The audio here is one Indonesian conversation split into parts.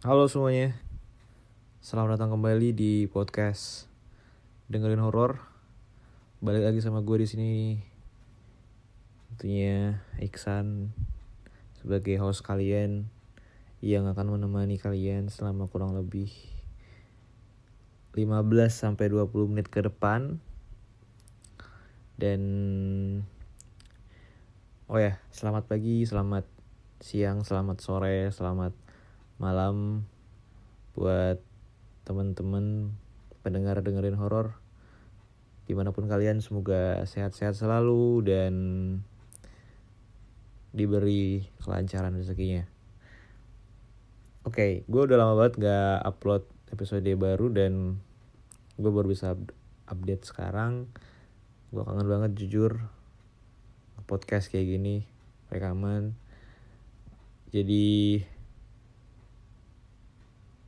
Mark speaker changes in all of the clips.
Speaker 1: Halo semuanya, selamat datang kembali di podcast dengerin horor. Balik lagi sama gue di sini, tentunya Iksan sebagai host kalian yang akan menemani kalian selama kurang lebih 15 sampai 20 menit ke depan. Dan oh ya, selamat pagi, selamat siang, selamat sore, selamat malam buat teman-teman pendengar dengerin horor. Di mana pun kalian semoga sehat-sehat selalu dan diberi kelancaran rezekinya. Oke okay, gue udah lama banget gak upload episode baru dan gue baru bisa update sekarang. Gue kangen banget jujur podcast kayak gini rekaman. Jadi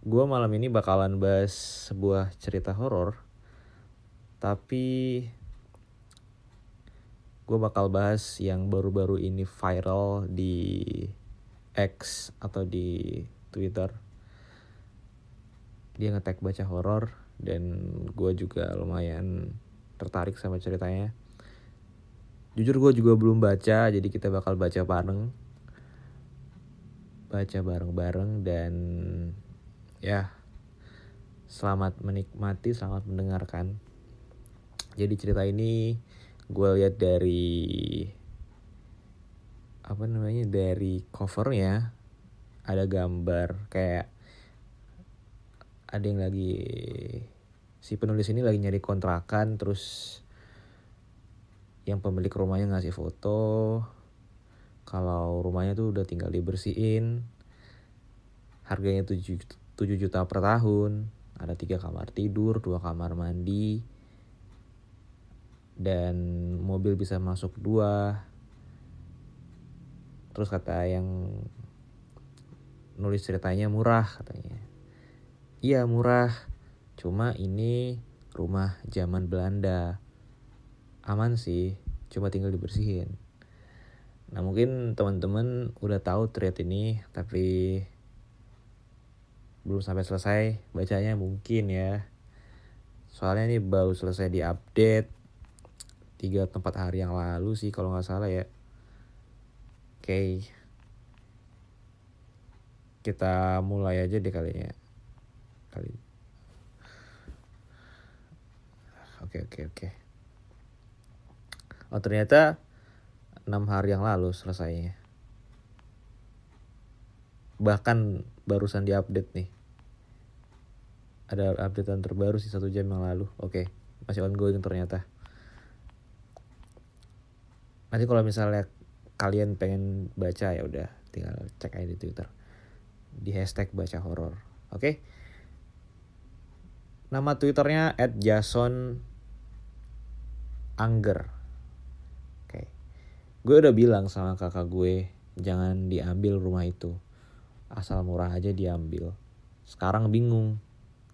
Speaker 1: gue malam ini bakalan bahas sebuah cerita horor tapi gue bakal bahas yang baru-baru ini viral di X atau di Twitter. Dia ngetek baca horor dan gue juga lumayan tertarik sama ceritanya. Jujur gue juga belum baca jadi kita bakal baca bareng. Baca bareng-bareng dan ya. Selamat menikmati selamat mendengarkan. Jadi cerita ini gue lihat dari apa namanya dari covernya ada gambar kayak ada yang lagi si penulis ini lagi nyari kontrakan terus yang pemilik rumahnya ngasih foto. Kalau rumahnya tuh udah tinggal dibersihin harganya 7 7 juta per tahun. Ada tiga kamar tidur dua kamar mandi dan mobil bisa masuk dua. Terus kata yang nulis ceritanya murah katanya. Iya murah. Cuma ini rumah zaman Belanda. Aman sih cuma tinggal dibersihin. Nah mungkin teman-teman udah tahu thread ini tapi belum sampai selesai bacanya mungkin ya. Soalnya ini baru selesai di update tiga tempat hari yang lalu sih kalau nggak salah ya. Oke. Okay. kita mulai aja deh kalinya kali. Oke oke oke. Oh ternyata enam hari yang lalu selesainya. Bahkan barusan diupdate nih. Ada updatean terbaru sih satu jam yang lalu. Oke masih ongoing ternyata. Nanti kalau misalnya kalian pengen baca ya udah tinggal cek aja di twitter. Di hashtag baca horor. Oke? Nama twitternya at jason anger. Oke. Gue udah bilang sama kakak gue jangan diambil rumah itu asal murah aja diambil. Sekarang bingung,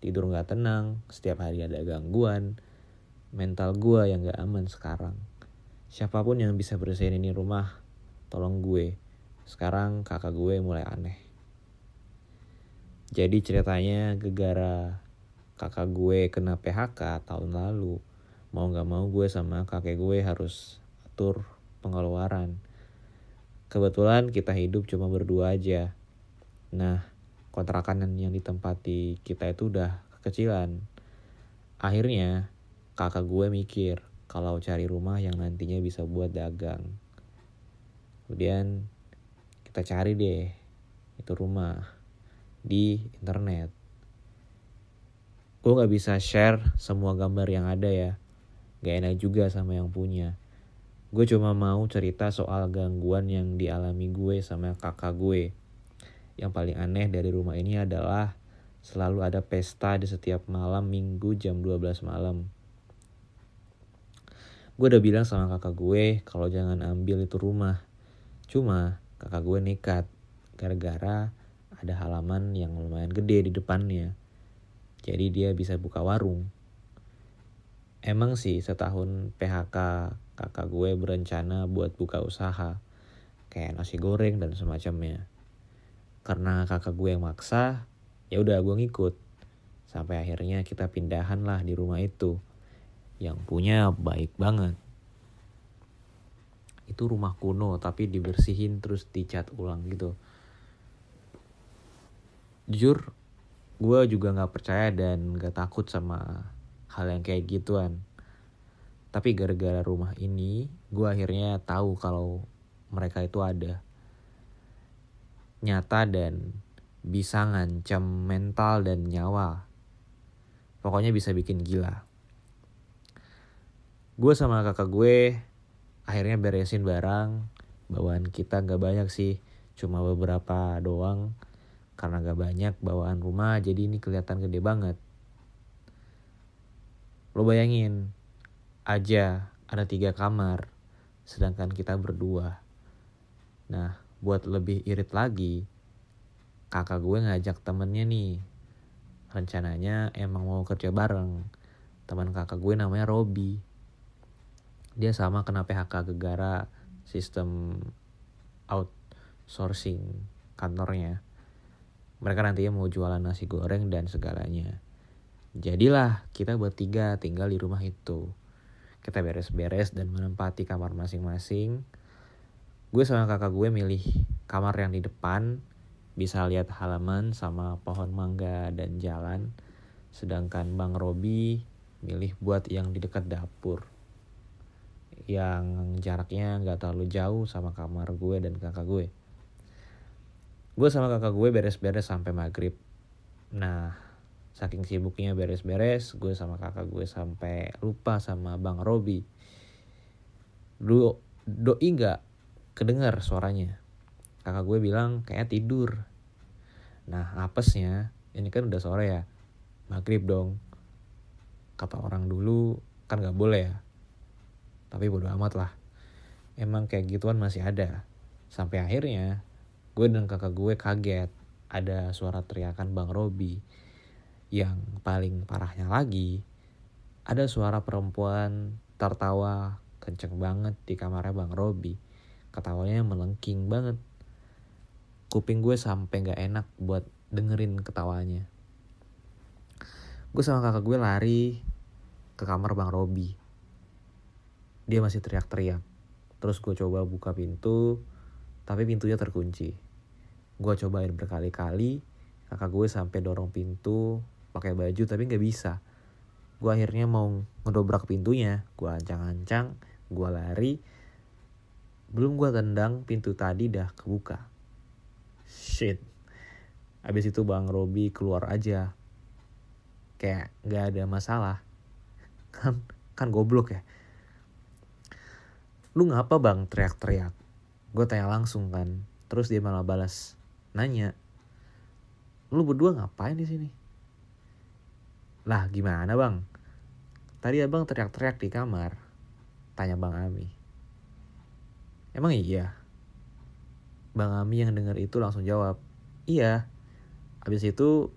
Speaker 1: tidur gak tenang, setiap hari ada gangguan, mental gue yang gak aman sekarang. Siapa pun yang bisa bersihin ini rumah, tolong gue. Sekarang kakak gue mulai aneh. Jadi ceritanya gegara kakak gue kena PHK tahun lalu. Mau gak mau gue sama kakek gue harus atur pengeluaran. Kebetulan kita hidup cuma berdua aja Nah, kontrakan yang ditempati kita itu udah kekecilan. Akhirnya, kakak gue mikir kalau cari rumah yang nantinya bisa buat dagang. Kemudian, kita cari deh itu rumah di internet. Gue gak bisa share semua gambar yang ada ya. Gak enak juga sama yang punya. Gue cuma mau cerita soal gangguan yang dialami gue sama kakak gue yang paling aneh dari rumah ini adalah selalu ada pesta di setiap malam minggu jam 12 malam. Gue udah bilang sama kakak gue kalau jangan ambil itu rumah. Cuma kakak gue nekat gara-gara ada halaman yang lumayan gede di depannya. Jadi dia bisa buka warung. Emang sih setahun PHK kakak gue berencana buat buka usaha. Kayak nasi goreng dan semacamnya karena kakak gue yang maksa ya udah gue ngikut. Sampai akhirnya kita pindahan lah di rumah itu yang punya baik banget. Itu rumah kuno tapi dibersihin terus dicat ulang gitu. Jujur gue juga nggak percaya dan nggak takut sama hal yang kayak gituan. Tapi gara-gara rumah ini gue akhirnya tahu kalau mereka itu ada nyata dan bisa ngancam mental dan nyawa. Pokoknya bisa bikin gila. Gue sama kakak gue akhirnya beresin barang. Bawaan kita gak banyak sih cuma beberapa doang. Karena gak banyak bawaan rumah jadi ini kelihatan gede banget. Lo bayangin aja ada tiga kamar sedangkan kita berdua. Nah buat lebih irit lagi kakak gue ngajak temennya nih rencananya emang mau kerja bareng teman kakak gue namanya Robi dia sama kena PHK gegara sistem outsourcing kantornya. Mereka nantinya mau jualan nasi goreng dan segalanya. Jadilah kita bertiga tinggal di rumah itu. Kita beres-beres dan menempati kamar masing-masing. Gue sama kakak gue milih kamar yang di depan, bisa lihat halaman sama pohon mangga dan jalan. Sedangkan Bang Robi milih buat yang di dekat dapur yang jaraknya nggak terlalu jauh sama kamar gue dan kakak gue. Gue sama kakak gue beres-beres sampai maghrib. Nah, saking sibuknya beres-beres, gue sama kakak gue sampai lupa sama Bang Robi. Do doi nggak kedengar suaranya. Kakak gue bilang kayak tidur. Nah, apesnya, ini kan udah sore ya, maghrib dong. Kata orang dulu kan nggak boleh ya. Tapi bodo amat lah. Emang kayak gituan masih ada. Sampai akhirnya gue dan kakak gue kaget. Ada suara teriakan bang Robi. Yang paling parahnya lagi ada suara perempuan tertawa kenceng banget di kamarnya bang Robi ketawanya melengking banget. Kuping gue sampai nggak enak buat dengerin ketawanya. Gue sama kakak gue lari ke kamar bang Robi. Dia masih teriak-teriak. Terus gue coba buka pintu tapi pintunya terkunci. Gue cobain berkali-kali kakak gue sampai dorong pintu pakai baju tapi nggak bisa. Gue akhirnya mau ngedobrak pintunya. Gue ancang-ancang gue lari belum gue tendang pintu tadi dah kebuka. Shit. Abis itu bang Robi keluar aja. Kayak nggak ada masalah. Kan kan goblok ya. Lu ngapa bang? Teriak-teriak. Gue tanya langsung kan. Terus dia malah balas nanya lu berdua ngapain di sini? Lah gimana bang? Tadi abang teriak-teriak di kamar. Tanya bang Ami emang iya bang Ami yang denger itu langsung jawab iya habis itu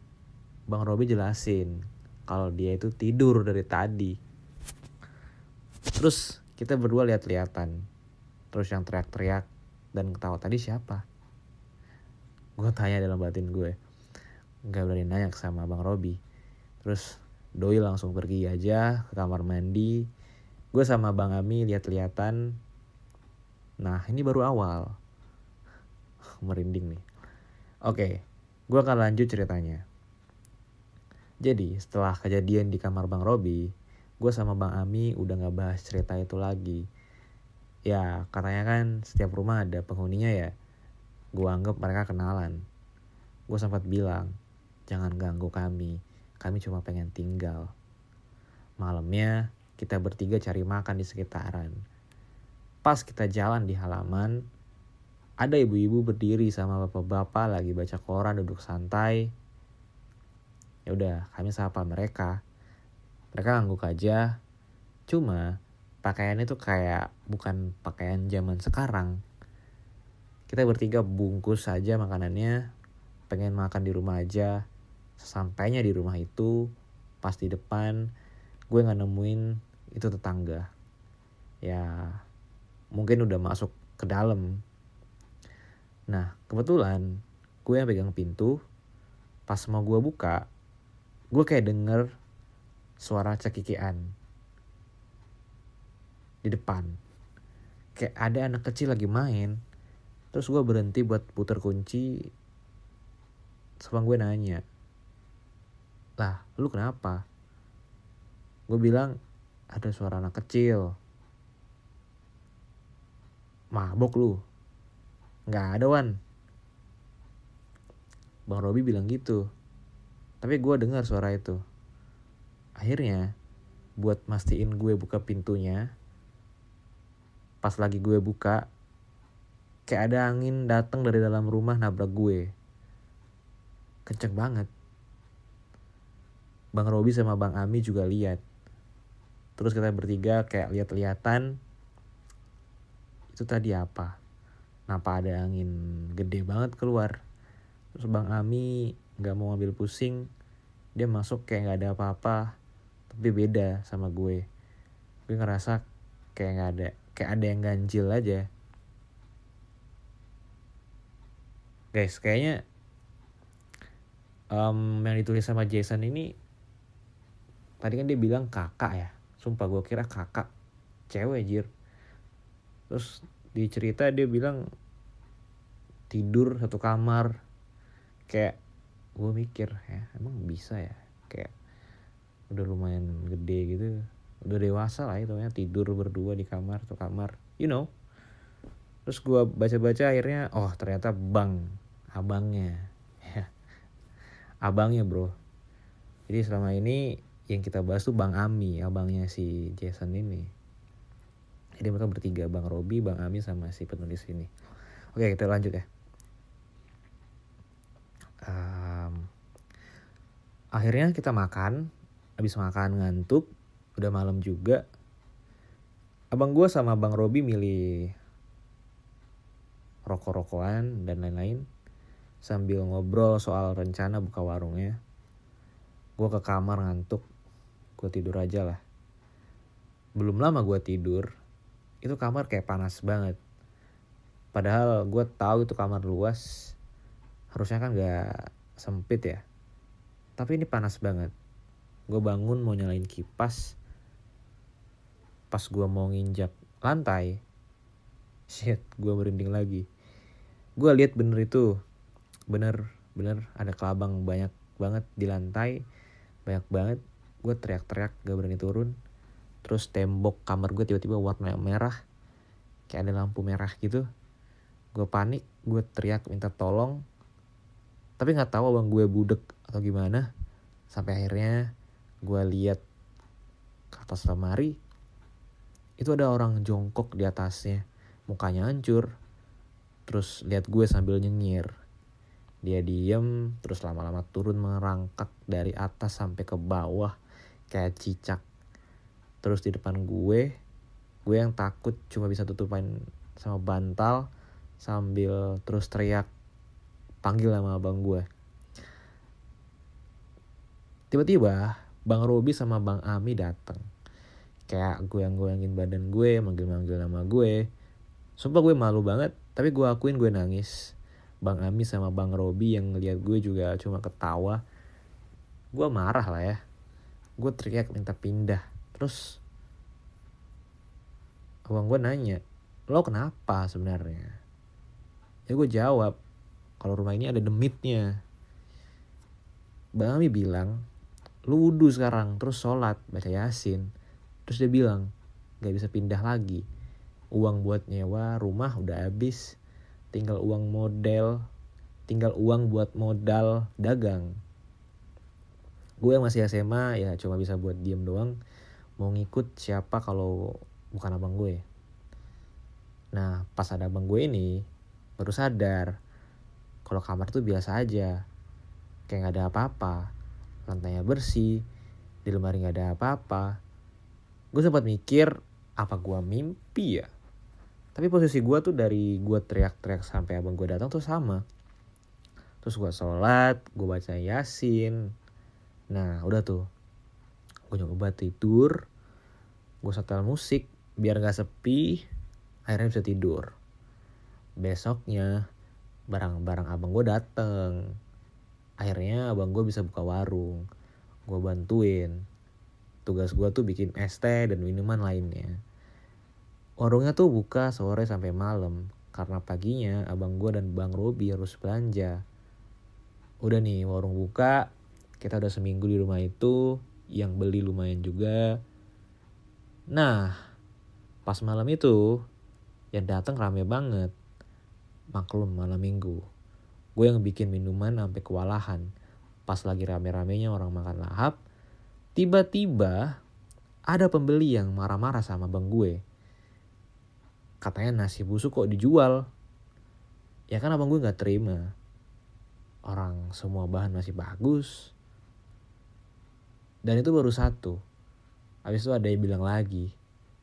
Speaker 1: bang Robi jelasin kalau dia itu tidur dari tadi terus kita berdua lihat-lihatan. Terus yang teriak-teriak dan ketawa tadi siapa? Gue tanya dalam batin gue. Gak berani nanya sama Bang Robi. Terus Doi langsung pergi aja ke kamar mandi. Gue sama Bang Ami lihat-lihatan. Nah ini baru awal. Merinding nih. Oke, gue akan lanjut ceritanya. Jadi setelah kejadian di kamar Bang Robi, gue sama Bang Ami udah gak bahas cerita itu lagi. Ya katanya kan setiap rumah ada penghuninya ya. Gue anggap mereka kenalan. Gue sempat bilang, jangan ganggu kami. Kami cuma pengen tinggal. Malamnya kita bertiga cari makan di sekitaran. Pas kita jalan di halaman, ada ibu-ibu berdiri sama bapak-bapak lagi baca koran duduk santai. Ya udah, kami sapa mereka. Mereka ngangguk aja. Cuma pakaiannya tuh kayak bukan pakaian zaman sekarang. Kita bertiga bungkus saja makanannya pengen makan di rumah aja. Sesampainya di rumah itu pas di depan gue nggak nemuin itu tetangga. Ya mungkin udah masuk ke dalam. Nah kebetulan gue yang pegang pintu pas mau gue buka gue kayak denger suara cekikian di depan. Kayak ada anak kecil lagi main terus gue berhenti buat putar kunci sama gue nanya lah lu kenapa? Gue bilang ada suara anak kecil mabok lu. Nggak ada wan. Bang Robi bilang gitu. Tapi gue dengar suara itu. Akhirnya buat mastiin gue buka pintunya pas lagi gue buka kayak ada angin datang dari dalam rumah nabrak gue. Kenceng banget. Bang Robi sama Bang Ami juga lihat. Terus kita bertiga kayak lihat-lihatan itu tadi apa? Kenapa ada angin gede banget keluar? Terus Bang Ami nggak mau ambil pusing dia masuk kayak nggak ada apa-apa tapi beda sama gue. Gue ngerasa kayak nggak ada kayak ada yang ganjil aja. Guys kayaknya um, yang ditulis sama Jason ini tadi kan dia bilang kakak ya. Sumpah gue kira kakak. Cewek jir terus di cerita dia bilang tidur satu kamar. Kayak gue mikir ya emang bisa ya? Kayak udah lumayan gede gitu. Udah dewasa lah itu ya tidur berdua di kamar satu kamar you know? Terus gue baca-baca akhirnya oh ternyata bang abangnya. Ya. Abangnya bro. Jadi selama ini yang kita bahas tuh bang Ami abangnya si Jason ini jadi mereka bertiga bang Robi bang Ami sama si penulis ini oke kita lanjut ya um, akhirnya kita makan habis makan ngantuk udah malam juga abang gue sama bang Robi milih rokok-rokokan dan lain-lain sambil ngobrol soal rencana buka warungnya. Gue ke kamar ngantuk, gue tidur aja lah. Belum lama gue tidur, itu kamar kayak panas banget. Padahal gue tahu itu kamar luas, harusnya kan gak sempit ya. Tapi ini panas banget. Gue bangun mau nyalain kipas, pas gue mau nginjak lantai, shit, gue merinding lagi. Gue lihat bener itu bener bener ada kelabang banyak banget di lantai banyak banget gue teriak-teriak gak berani turun terus tembok kamar gue tiba-tiba warna merah. Kayak ada lampu merah gitu. Gue panik gue teriak minta tolong. Tapi nggak tahu abang gue budek atau gimana. Sampai akhirnya gue lihat ke atas lemari itu ada orang jongkok di atasnya. Mukanya hancur. Terus lihat gue sambil nyengir. Dia diem terus lama-lama turun merangkak dari atas sampai ke bawah. Kayak cicak terus di depan gue gue yang takut cuma bisa tutupin sama bantal sambil terus teriak panggil sama abang gue tiba-tiba bang Robi sama bang Ami datang kayak gue yang goyangin badan gue manggil-manggil nama gue sumpah gue malu banget tapi gue akuin gue nangis Bang Ami sama Bang Robi yang ngeliat gue juga cuma ketawa. Gue marah lah ya. Gue teriak minta pindah. Terus abang gue nanya, lo kenapa sebenarnya? Ya gue jawab, kalau rumah ini ada demitnya. Bang Ami bilang, lu wudhu sekarang, terus sholat, baca yasin. Terus dia bilang, gak bisa pindah lagi. Uang buat nyewa rumah udah habis tinggal uang model tinggal uang buat modal dagang gue yang masih SMA ya cuma bisa buat diem doang mau ngikut siapa kalau bukan abang gue. Nah pas ada abang gue ini baru sadar kalau kamar tuh biasa aja kayak nggak ada apa-apa. Lantainya bersih di lemari nggak ada apa-apa. Gue sempat mikir apa gue mimpi ya? Tapi posisi gue tuh dari gue teriak-teriak sampai abang gue datang tuh sama. Terus gue sholat gue baca yasin. Nah udah tuh. Gue nyoba tidur gue setel musik biar gak sepi akhirnya bisa tidur. Besoknya barang-barang abang gue dateng. Akhirnya abang gue bisa buka warung. Gue bantuin. Tugas gue tuh bikin es teh dan minuman lainnya. Warungnya tuh buka sore sampai malam. Karena paginya abang gue dan bang Robi harus belanja. Udah nih warung buka. Kita udah seminggu di rumah itu. Yang beli lumayan juga nah pas malam itu yang datang rame banget. Maklum malam minggu. Gue yang bikin minuman sampai kewalahan. Pas lagi rame-ramenya orang makan lahap tiba-tiba ada pembeli yang marah-marah sama bang gue. Katanya nasi busuk kok dijual. Ya kan abang gue nggak terima. Orang semua bahan masih bagus. Dan itu baru satu habis itu ada yang bilang lagi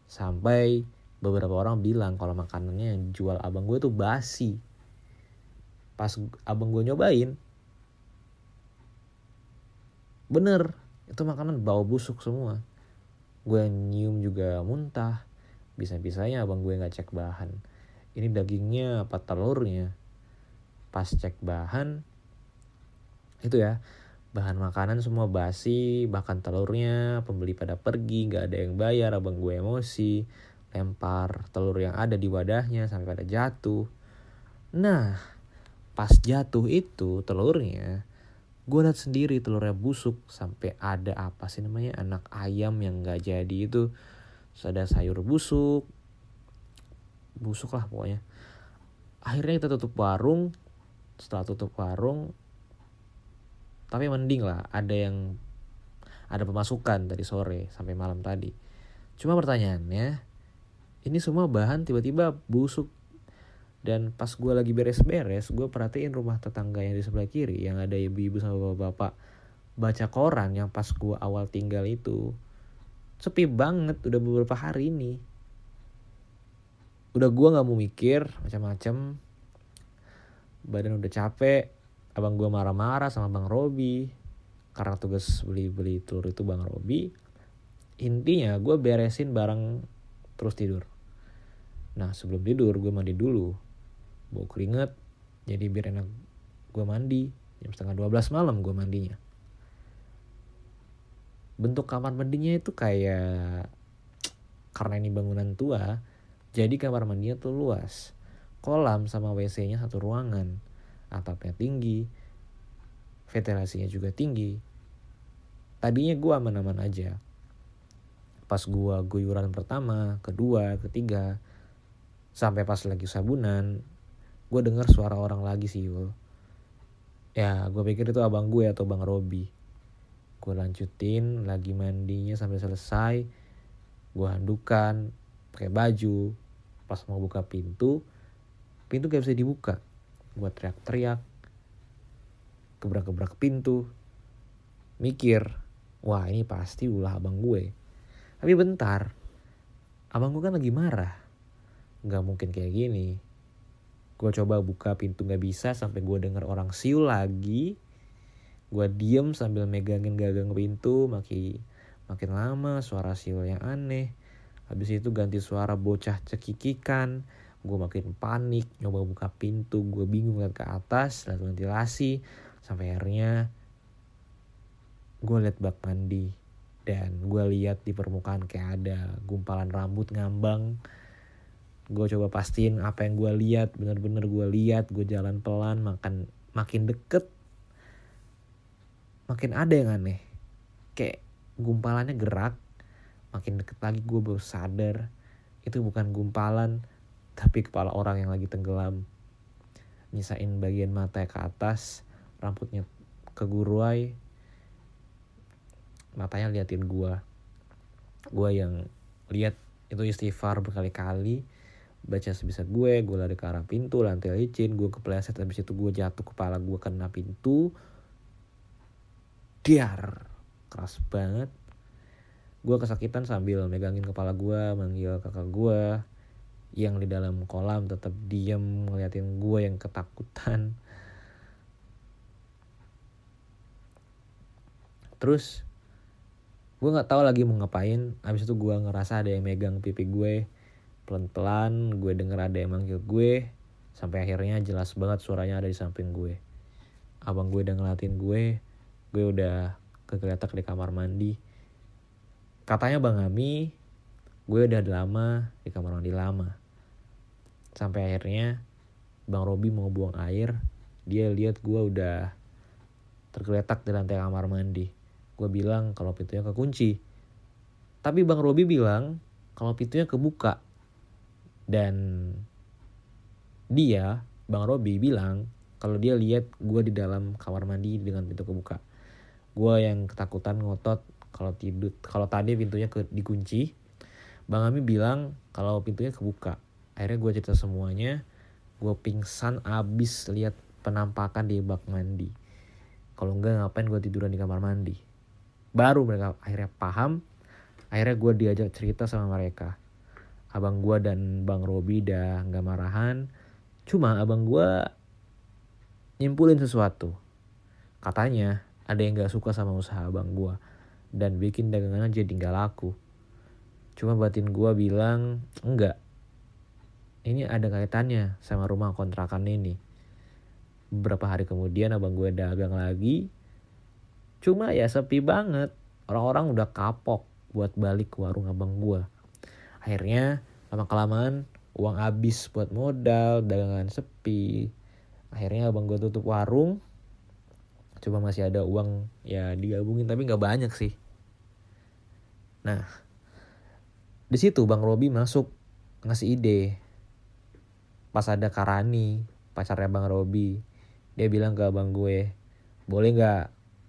Speaker 1: sampai beberapa orang bilang kalau makanannya yang jual abang gue tuh basi. Pas abang gue nyobain bener itu makanan bau busuk semua. Gue nyium juga muntah bisa-bisanya abang gue nggak cek bahan. Ini dagingnya apa telurnya? Pas cek bahan itu ya bahan makanan semua basi bahkan telurnya pembeli pada pergi nggak ada yang bayar abang gue emosi lempar telur yang ada di wadahnya sampai pada jatuh. Nah pas jatuh itu telurnya gue liat sendiri telurnya busuk sampai ada apa sih namanya anak ayam yang nggak jadi itu. Ada sayur busuk busuk lah pokoknya. Akhirnya kita tutup warung setelah tutup warung tapi mending lah ada yang ada pemasukan dari sore sampai malam tadi. Cuma pertanyaannya ini semua bahan tiba-tiba busuk. Dan pas gue lagi beres-beres gue perhatiin rumah tetangga yang di sebelah kiri yang ada ibu-ibu sama bapak-bapak baca koran yang pas gue awal tinggal itu. Sepi banget udah beberapa hari ini. Udah gue nggak mau mikir macam-macam. Badan udah capek abang gue marah-marah sama bang Robi. Karena tugas beli-beli telur itu bang Robi. Intinya gue beresin barang terus tidur. Nah sebelum tidur gue mandi dulu. Bau keringet jadi biar enak gue mandi. Jam setengah 12 malam gue mandinya. Bentuk kamar mandinya itu kayak karena ini bangunan tua jadi kamar mandinya tuh luas. Kolam sama WC-nya satu ruangan atapnya tinggi ventilasinya juga tinggi. Tadinya gue aman-aman aja. Pas gue guyuran pertama kedua ketiga sampai pas lagi sabunan gue dengar suara orang lagi sih Yul. Ya gue pikir itu abang gue atau bang Robi. Gue lanjutin lagi mandinya sampai selesai. Gue handukan pakai baju. Pas mau buka pintu pintu gak bisa dibuka gue teriak-teriak. Gebrak-gebrak pintu. Mikir wah ini pasti ulah abang gue. Tapi bentar abang gue kan lagi marah. Nggak mungkin kayak gini. Gue coba buka pintu gak bisa sampai gue denger orang siul lagi. Gue diem sambil megangin gagang pintu makin makin lama suara siul yang aneh. Habis itu ganti suara bocah cekikikan gue makin panik nyoba buka pintu gue bingung lihat ke atas lihat ventilasi sampai akhirnya gue liat bak mandi. Dan gue lihat di permukaan kayak ada gumpalan rambut ngambang. Gue coba pastiin apa yang gue lihat bener-bener gue lihat gue jalan pelan makan makin deket makin ada yang aneh. Kayak gumpalannya gerak makin deket lagi gue baru sadar itu bukan gumpalan tapi kepala orang yang lagi tenggelam nyisain bagian mata ke atas rambutnya keguruai matanya liatin gue gue yang lihat itu istighfar berkali-kali baca sebisa gue gue lari ke arah pintu lantai licin gue kepleset habis itu gue jatuh kepala gue kena pintu. Diar keras banget. Gue kesakitan sambil megangin kepala gue manggil kakak gue yang di dalam kolam tetap diem ngeliatin gue yang ketakutan. Terus gue nggak tahu lagi mau ngapain. Abis itu gue ngerasa ada yang megang pipi gue pelan-pelan gue denger ada yang manggil gue sampai akhirnya jelas banget suaranya ada di samping gue. Abang gue udah ngeliatin gue gue udah kegeletak di kamar mandi. Katanya bang Ami gue udah lama di kamar mandi lama sampai akhirnya bang Robi mau buang air dia lihat gue udah tergeletak di lantai kamar mandi. Gue bilang kalau pintunya kekunci. Tapi bang Robi bilang kalau pintunya kebuka. Dan dia bang Robi bilang kalau dia lihat gue di dalam kamar mandi dengan pintu kebuka. Gue yang ketakutan ngotot kalau tidur kalau tadi pintunya ke, dikunci. Bang Ami bilang kalau pintunya kebuka akhirnya gue cerita semuanya. Gue pingsan abis lihat penampakan di bak mandi. Kalau enggak ngapain gue tiduran di kamar mandi? Baru mereka akhirnya paham. Akhirnya gue diajak cerita sama mereka. Abang gue dan bang Robi udah nggak marahan. Cuma abang gue nyimpulin sesuatu. Katanya ada yang gak suka sama usaha abang gue dan bikin dagangannya jadi nggak laku. Cuma batin gue bilang enggak ini ada kaitannya sama rumah kontrakan ini. Beberapa hari kemudian abang gue dagang lagi. Cuma ya sepi banget. Orang-orang udah kapok buat balik ke warung abang gue. Akhirnya lama kelamaan uang habis buat modal dagangan sepi. Akhirnya abang gue tutup warung. Coba masih ada uang ya digabungin tapi nggak banyak sih. Nah di situ bang Robi masuk ngasih ide pas ada Karani pacarnya bang Robi dia bilang ke abang gue boleh nggak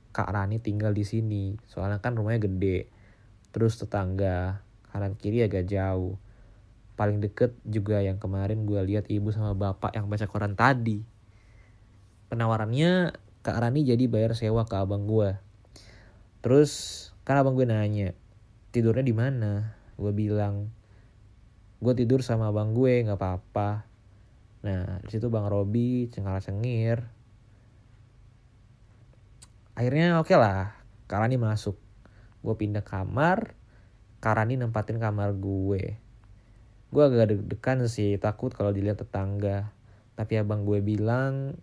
Speaker 1: Kak Rani tinggal di sini? Soalnya kan rumahnya gede terus tetangga kanan kiri agak jauh. Paling deket juga yang kemarin gue lihat ibu sama bapak yang baca koran tadi. Penawarannya Kak Rani jadi bayar sewa ke abang gue. Terus kan abang gue nanya tidurnya di mana? Gue bilang gue tidur sama abang gue nggak apa-apa nah di situ bang Robi cengar cengir akhirnya oke okay lah Kak Rani masuk gue pindah kamar Karani nempatin kamar gue. Gue agak deg-degan sih, takut kalau dilihat tetangga. Tapi abang gue bilang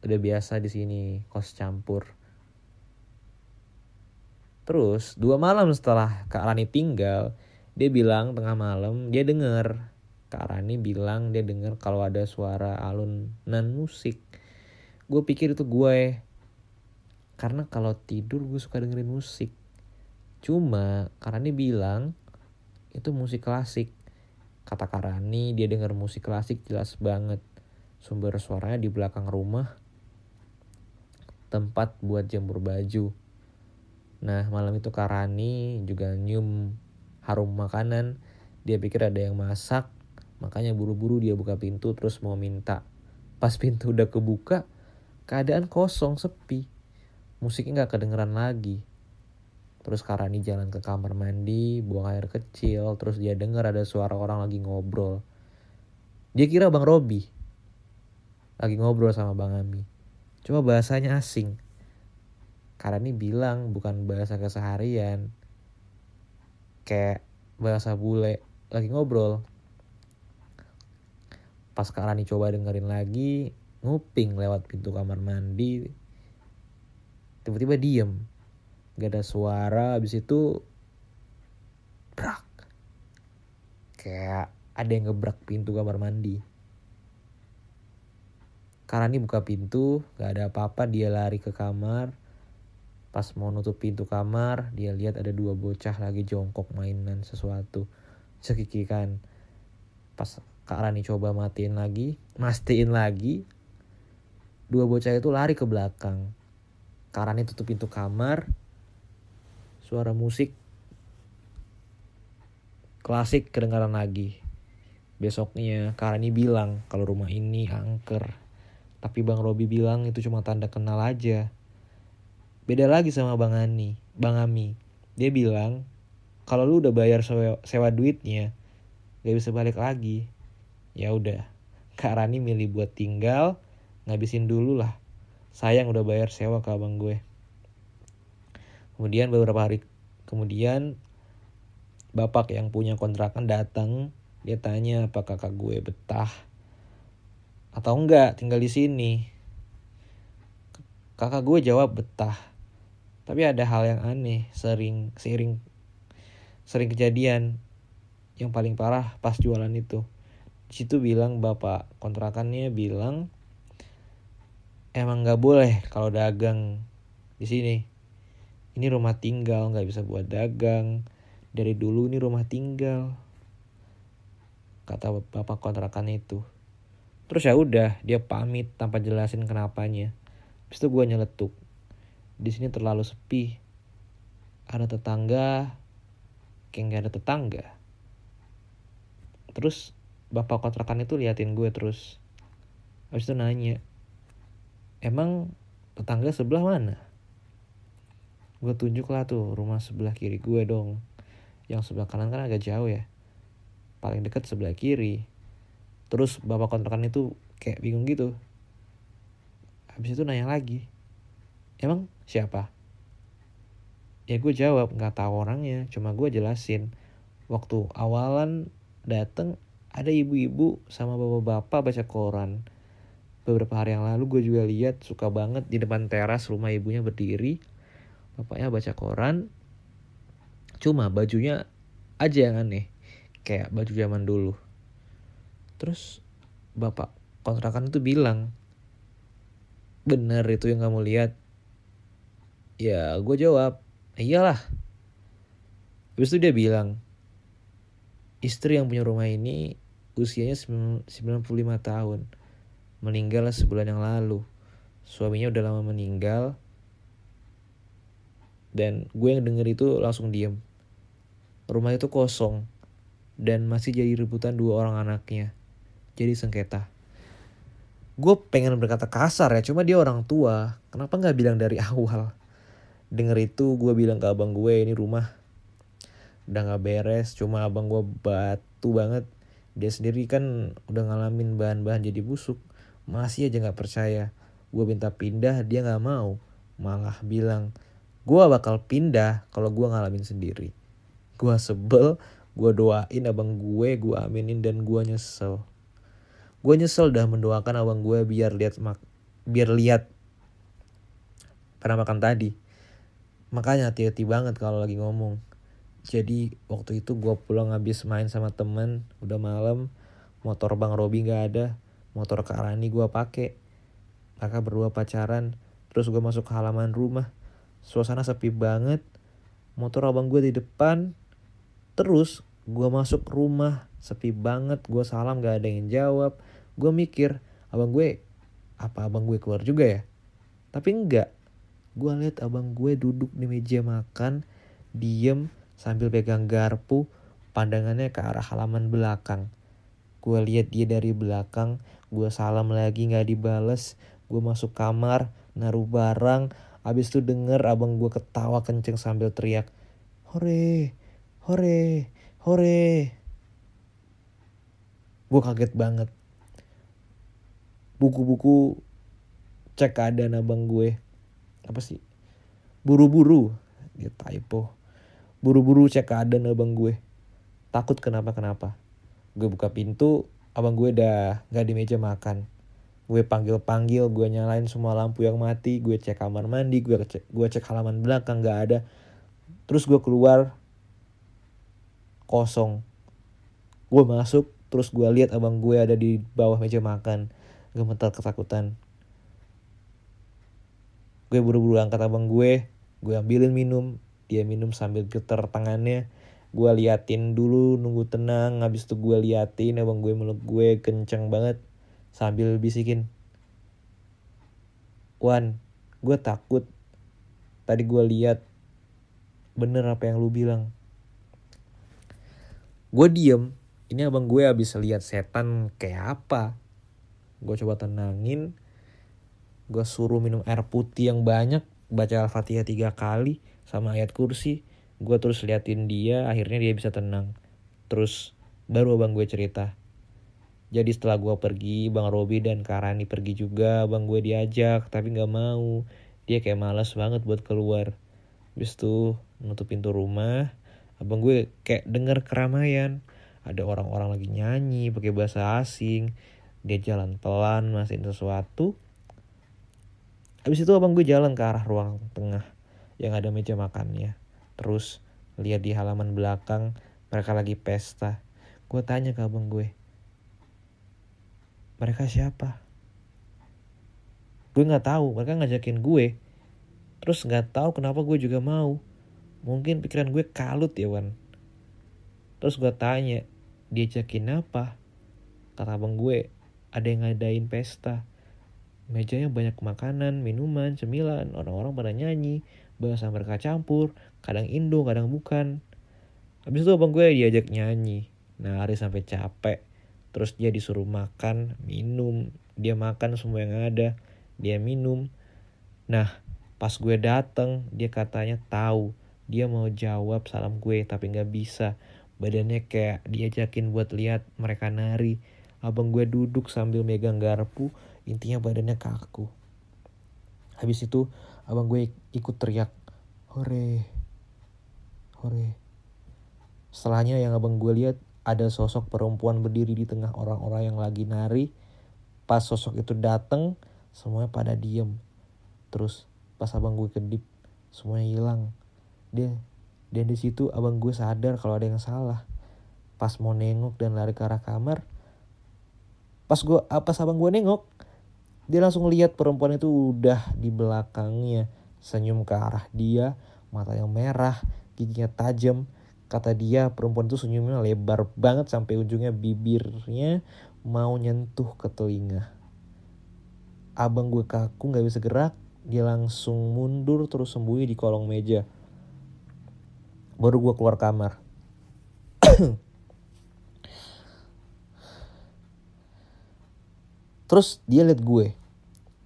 Speaker 1: udah biasa di sini kos campur. Terus dua malam setelah Kak Rani tinggal, dia bilang tengah malam dia denger Kak Rani bilang dia denger kalau ada suara alunan musik. Gue pikir itu gue. Karena kalau tidur gue suka dengerin musik. Cuma Karani bilang itu musik klasik. Kata Karani dia denger musik klasik jelas banget. Sumber suaranya di belakang rumah. Tempat buat jemur baju. Nah malam itu Karani juga nyium harum makanan. Dia pikir ada yang masak. Makanya buru-buru dia buka pintu terus mau minta. Pas pintu udah kebuka, keadaan kosong, sepi. Musiknya gak kedengeran lagi. Terus Karani jalan ke kamar mandi, buang air kecil, terus dia dengar ada suara orang lagi ngobrol. Dia kira Bang Robi lagi ngobrol sama Bang Ami. Cuma bahasanya asing. Karani bilang bukan bahasa keseharian. Kayak bahasa bule lagi ngobrol. Pas Karani coba dengerin lagi, nguping lewat pintu kamar mandi. Tiba-tiba diem. Gak ada suara abis itu brak. Kayak ada yang ngebrak pintu kamar mandi. Karani buka pintu gak ada apa-apa dia lari ke kamar. Pas mau nutup pintu kamar dia lihat ada dua bocah lagi jongkok mainan sesuatu. Sekikikan pas Kak Rani coba matiin lagi mastiin lagi dua bocah itu lari ke belakang Kak Rani tutup pintu kamar suara musik klasik kedengaran lagi. Besoknya Karani bilang kalau rumah ini angker. Tapi Bang Robi bilang itu cuma tanda kenal aja. Beda lagi sama Bang Ani, Bang Ami. Dia bilang kalau lu udah bayar sewa, sewa duitnya, gak bisa balik lagi. Ya udah, Kak Rani milih buat tinggal, ngabisin dulu lah. Sayang udah bayar sewa ke abang gue. Kemudian beberapa hari kemudian bapak yang punya kontrakan datang, dia tanya apakah kakak gue betah atau enggak tinggal di sini. kakak gue jawab betah tapi ada hal yang aneh sering seiring sering kejadian yang paling parah pas jualan itu. Situ bilang bapak kontrakannya bilang emang nggak boleh kalau dagang di sini. Ini rumah tinggal nggak bisa buat dagang. Dari dulu ini rumah tinggal kata bapak kontrakan itu. Terus ya udah dia pamit tanpa jelasin kenapanya. Habis itu gue nyeletuk. Di sini terlalu sepi. Ada tetangga kayak nggak ada tetangga terus bapak kontrakan itu liatin gue terus. Habis itu nanya emang tetangga sebelah mana? Gue tunjuk lah tuh rumah sebelah kiri gue dong. Yang sebelah kanan kan agak jauh ya. Paling dekat sebelah kiri. Terus bapak kontrakan itu kayak bingung gitu. Habis itu nanya lagi emang siapa? Ya gue jawab nggak tahu orangnya cuma gue jelasin. Waktu awalan dateng ada ibu-ibu sama bapak-bapak baca koran. Beberapa hari yang lalu gue juga lihat suka banget di depan teras rumah ibunya berdiri. Bapaknya baca koran. Cuma bajunya aja yang aneh kayak baju zaman dulu. Terus bapak kontrakan itu bilang bener itu yang kamu lihat. Ya gue jawab iyalah. Habis itu dia bilang istri yang punya rumah ini usianya 95 tahun meninggal sebulan yang lalu suaminya udah lama meninggal dan gue yang denger itu langsung diem rumah itu kosong dan masih jadi rebutan dua orang anaknya. Jadi sengketa. Gue pengen berkata kasar ya, cuma dia orang tua. Kenapa nggak bilang dari awal? Dengar itu gue bilang ke abang gue ini rumah udah nggak beres, cuma abang gue batu banget. Dia sendiri kan udah ngalamin bahan-bahan jadi busuk. Masih aja nggak percaya. Gue minta pindah, dia nggak mau. Malah bilang, gue bakal pindah kalau gue ngalamin sendiri. Gue sebel, gue doain abang gue gue aminin dan gue nyesel gue nyesel dah mendoakan abang gue biar lihat mak biar lihat pernah makan tadi makanya hati-hati banget kalau lagi ngomong jadi waktu itu gue pulang habis main sama temen udah malam motor bang Robi nggak ada motor Karani gue pake. Mereka berdua pacaran terus gue masuk ke halaman rumah. Suasana sepi banget motor abang gue di depan. Terus gue masuk rumah sepi banget gue salam gak ada yang jawab. Gue mikir abang gue apa abang gue keluar juga ya? Tapi enggak gue lihat abang gue duduk di meja makan diem sambil pegang garpu pandangannya ke arah halaman belakang. Gue lihat dia dari belakang gue salam lagi nggak dibales. Gue masuk kamar naruh barang. Abis itu denger abang gue ketawa kenceng sambil teriak hore hore hore. Gue kaget banget. Buku-buku cek keadaan abang gue. Apa sih? Buru-buru. Dia typo buru-buru cek keadaan abang gue. Takut kenapa kenapa gue buka pintu abang gue udah gak di meja makan. Gue panggil panggil gue nyalain semua lampu yang mati gue cek kamar mandi gue cek gue cek halaman belakang gak ada. Terus gue keluar kosong. Gue masuk terus gue lihat abang gue ada di bawah meja makan. Gemetar ketakutan. Gue buru-buru angkat abang gue gue ambilin minum dia minum sambil getar tangannya. Gue liatin dulu nunggu tenang habis itu gue liatin abang gue meluk gue kenceng banget sambil bisikin. Wan gue takut tadi gue lihat bener apa yang lu bilang. Gue diem ini abang gue habis lihat setan kayak apa. Gue coba tenangin gue suruh minum air putih yang banyak baca al-fatihah tiga kali sama ayat kursi gue terus liatin dia akhirnya dia bisa tenang. Terus baru abang gue cerita. Jadi setelah gue pergi bang Robi dan Karani pergi juga abang gue diajak tapi nggak mau. Dia kayak malas banget buat keluar. Habis itu nutup pintu rumah abang gue kayak denger keramaian. Ada orang-orang lagi nyanyi pakai bahasa asing. Dia jalan pelan masihin sesuatu. Habis itu abang gue jalan ke arah ruang tengah yang ada meja makannya. Terus lihat di halaman belakang mereka lagi pesta. Gue tanya ke abang gue, mereka siapa? Gue nggak tahu, mereka ngajakin gue. Terus nggak tahu kenapa gue juga mau. Mungkin pikiran gue kalut ya Wan. Terus gue tanya, diajakin apa? Kata abang gue, ada yang ngadain pesta. Mejanya banyak makanan, minuman, cemilan, orang-orang pada nyanyi, bahasa mereka campur, kadang Indo, kadang bukan. Habis itu abang gue diajak nyanyi, nari sampai capek. Terus dia disuruh makan, minum, dia makan semua yang ada, dia minum. Nah, pas gue dateng, dia katanya tahu, dia mau jawab salam gue tapi nggak bisa. Badannya kayak diajakin buat lihat mereka nari. Abang gue duduk sambil megang garpu, intinya badannya kaku. Habis itu abang gue ikut teriak, hore, hore. Setelahnya yang abang gue lihat ada sosok perempuan berdiri di tengah orang-orang yang lagi nari. Pas sosok itu dateng, semuanya pada diem. Terus pas abang gue kedip, semuanya hilang. Dia dan di situ abang gue sadar kalau ada yang salah. Pas mau nengok dan lari ke arah kamar, pas gue apa abang gue nengok, dia langsung lihat perempuan itu udah di belakangnya, senyum ke arah dia, matanya merah, giginya tajam, Kata dia perempuan itu senyumnya lebar banget sampai ujungnya bibirnya mau nyentuh ke telinga. Abang gue kaku gak bisa gerak, dia langsung mundur terus sembunyi di kolong meja. Baru gue keluar kamar. terus dia liat gue.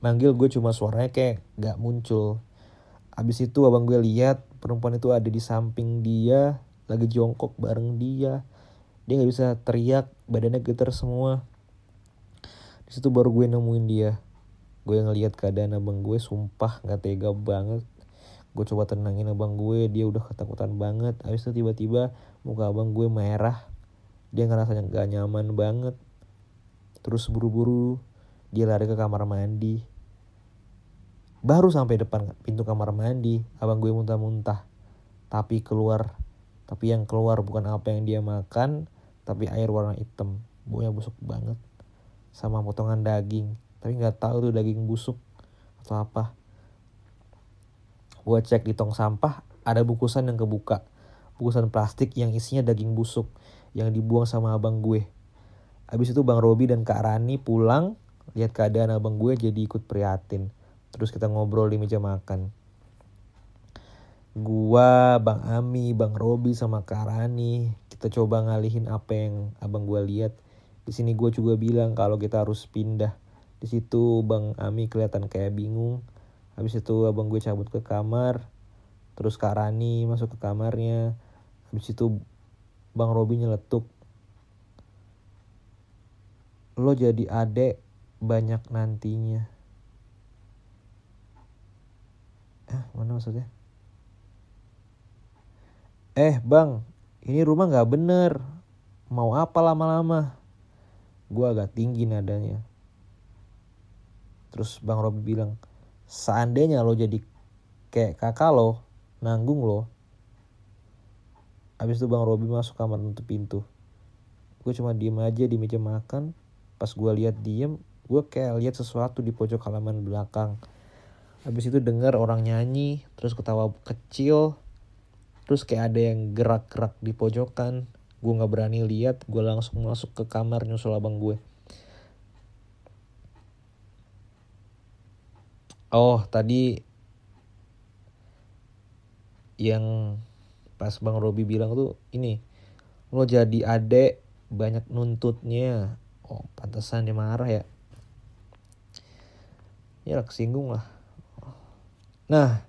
Speaker 1: Manggil gue cuma suaranya kayak gak muncul. Abis itu abang gue lihat perempuan itu ada di samping dia lagi jongkok bareng dia. Dia nggak bisa teriak badannya getar semua. Di situ baru gue nemuin dia. Gue ngeliat keadaan abang gue sumpah nggak tega banget. Gue coba tenangin abang gue dia udah ketakutan banget. Habis itu tiba-tiba muka abang gue merah. Dia ngerasa gak nyaman banget. Terus buru-buru dia lari ke kamar mandi. Baru sampai depan pintu kamar mandi abang gue muntah-muntah. Tapi keluar tapi yang keluar bukan apa yang dia makan tapi air warna hitam. Baunya busuk banget. Sama potongan daging. Tapi nggak tahu tuh daging busuk atau apa. Gue cek di tong sampah ada bungkusan yang kebuka. Bungkusan plastik yang isinya daging busuk yang dibuang sama abang gue. Abis itu bang Robi dan kak Rani pulang lihat keadaan abang gue jadi ikut prihatin terus kita ngobrol di meja makan gua, Bang Ami, Bang Robi sama Kak Rani kita coba ngalihin apa yang abang gua lihat. Di sini gua juga bilang kalau kita harus pindah. Di situ Bang Ami kelihatan kayak bingung. Habis itu abang gue cabut ke kamar. Terus Kak Rani masuk ke kamarnya. Habis itu Bang Robi nyeletuk. Lo jadi adek banyak nantinya. Eh, mana maksudnya? Eh bang, ini rumah gak bener. Mau apa lama-lama? Gue agak tinggi nadanya. Terus bang Robi bilang, seandainya lo jadi kayak kakak lo, nanggung lo. Habis itu bang Robi masuk kamar nutup pintu. Gue cuma diem aja di meja makan. Pas gue lihat diem, gue kayak lihat sesuatu di pojok halaman belakang. Habis itu dengar orang nyanyi, terus ketawa kecil, terus kayak ada yang gerak-gerak di pojokan. Gue nggak berani lihat gue langsung masuk ke kamar nyusul abang gue. Oh tadi yang pas bang Robi bilang tuh ini lo jadi adek banyak nuntutnya. Oh pantesan dia marah ya ya kesinggung lah. Nah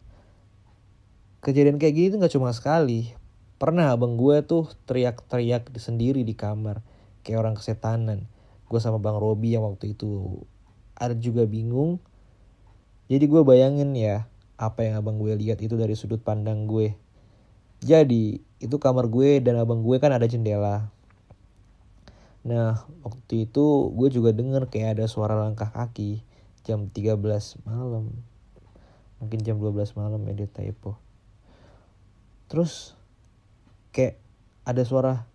Speaker 1: kejadian kayak gini tuh gak cuma sekali. Pernah abang gue tuh teriak-teriak sendiri di kamar kayak orang kesetanan. Gue sama bang Robi yang waktu itu. Ada juga bingung. Jadi gue bayangin ya apa yang abang gue lihat itu dari sudut pandang gue. Jadi itu kamar gue dan abang gue kan ada jendela. Nah waktu itu gue juga denger kayak ada suara langkah kaki jam 13 malam. Mungkin jam 12 malam ya dia typo. Terus kayak ada suara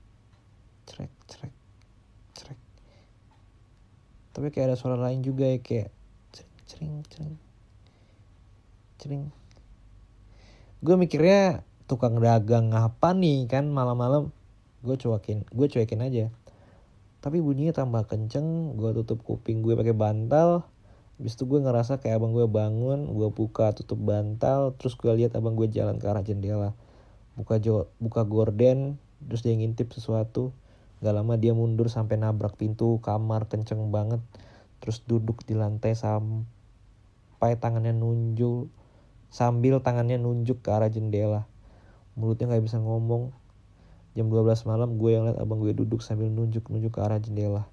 Speaker 1: cerek cerek cerek tapi kayak ada suara lain juga ya kayak cering cering cering gue mikirnya tukang dagang apa nih kan malam-malam gue cuekin gue cuekin aja. Tapi bunyinya tambah kenceng gue tutup kuping gue pakai bantal Habis itu gue ngerasa kayak abang gue bangun, gue buka tutup bantal, terus gue lihat abang gue jalan ke arah jendela. Buka jo buka gorden, terus dia ngintip sesuatu. Gak lama dia mundur sampai nabrak pintu kamar kenceng banget. Terus duduk di lantai sampai tangannya nunjuk, sambil tangannya nunjuk ke arah jendela. Mulutnya gak bisa ngomong. Jam 12 malam gue yang lihat abang gue duduk sambil nunjuk-nunjuk ke arah jendela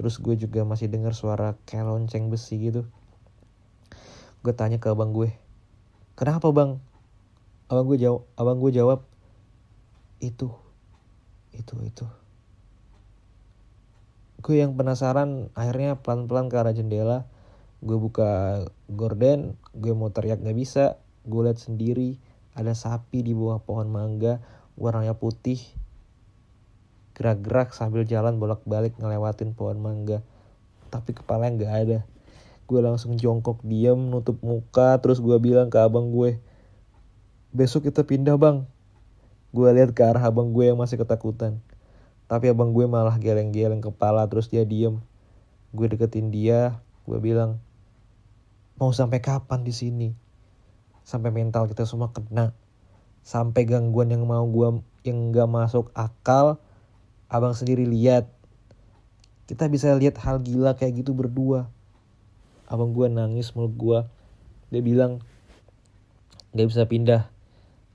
Speaker 1: terus gue juga masih dengar suara kayak lonceng besi gitu. Gue tanya ke abang gue kenapa bang? Abang gue jawab abang gue jawab itu itu itu. Gue yang penasaran akhirnya pelan-pelan ke arah jendela. Gue buka gorden gue mau teriak gak bisa. Gue lihat sendiri ada sapi di bawah pohon mangga warnanya putih gerak-gerak sambil jalan bolak-balik ngelewatin pohon mangga. Tapi kepalanya nggak ada. Gue langsung jongkok diam nutup muka terus gue bilang ke abang gue besok kita pindah bang. Gue lihat ke arah abang gue yang masih ketakutan. Tapi abang gue malah geleng-geleng kepala terus dia diem. Gue deketin dia gue bilang mau sampai kapan di sini? Sampai mental kita semua kena. Sampai gangguan yang mau gue yang nggak masuk akal abang sendiri lihat. Kita bisa lihat hal gila kayak gitu berdua. Abang gue nangis mulut gue dia bilang gak bisa pindah.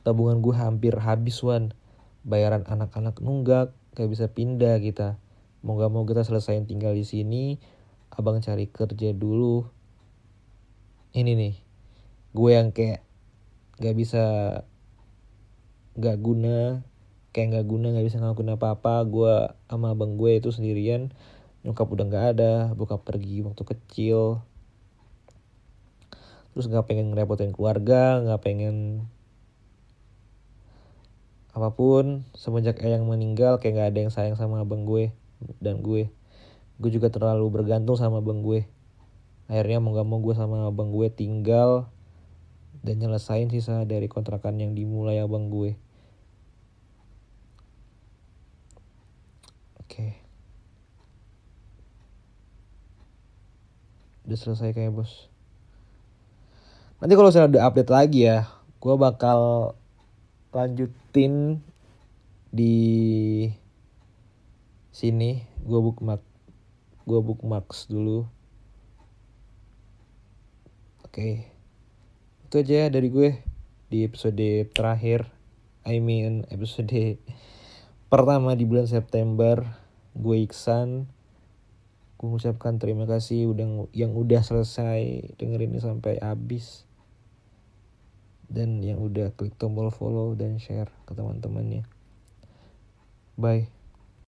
Speaker 1: Tabungan gue hampir habis wan. Bayaran anak-anak nunggak. Gak bisa pindah kita. Mau gak mau kita selesaiin tinggal di sini. Abang cari kerja dulu. Ini nih gue yang kayak gak bisa gak guna kayak nggak guna nggak bisa ngelakuin apa-apa gue sama abang gue itu sendirian nyokap udah nggak ada buka pergi waktu kecil. Terus nggak pengen ngerepotin keluarga nggak pengen apa pun semenjak eyang meninggal kayak nggak ada yang sayang sama abang gue dan gue. Gue juga terlalu bergantung sama abang gue. Akhirnya mau gak mau gue sama abang gue tinggal dan nyelesain sisa dari kontrakan yang dimulai abang gue Oke. Udah selesai kayak bos. Nanti kalau saya udah update lagi ya, gue bakal lanjutin di sini. Gue bookmark, gue bookmarks dulu. Oke, itu aja ya dari gue di episode terakhir. I mean episode pertama di bulan September gue Iksan. Gue mengucapkan terima kasih udah yang udah selesai dengerin ini sampai habis. Dan yang udah klik tombol follow dan share ke teman-temannya. Bye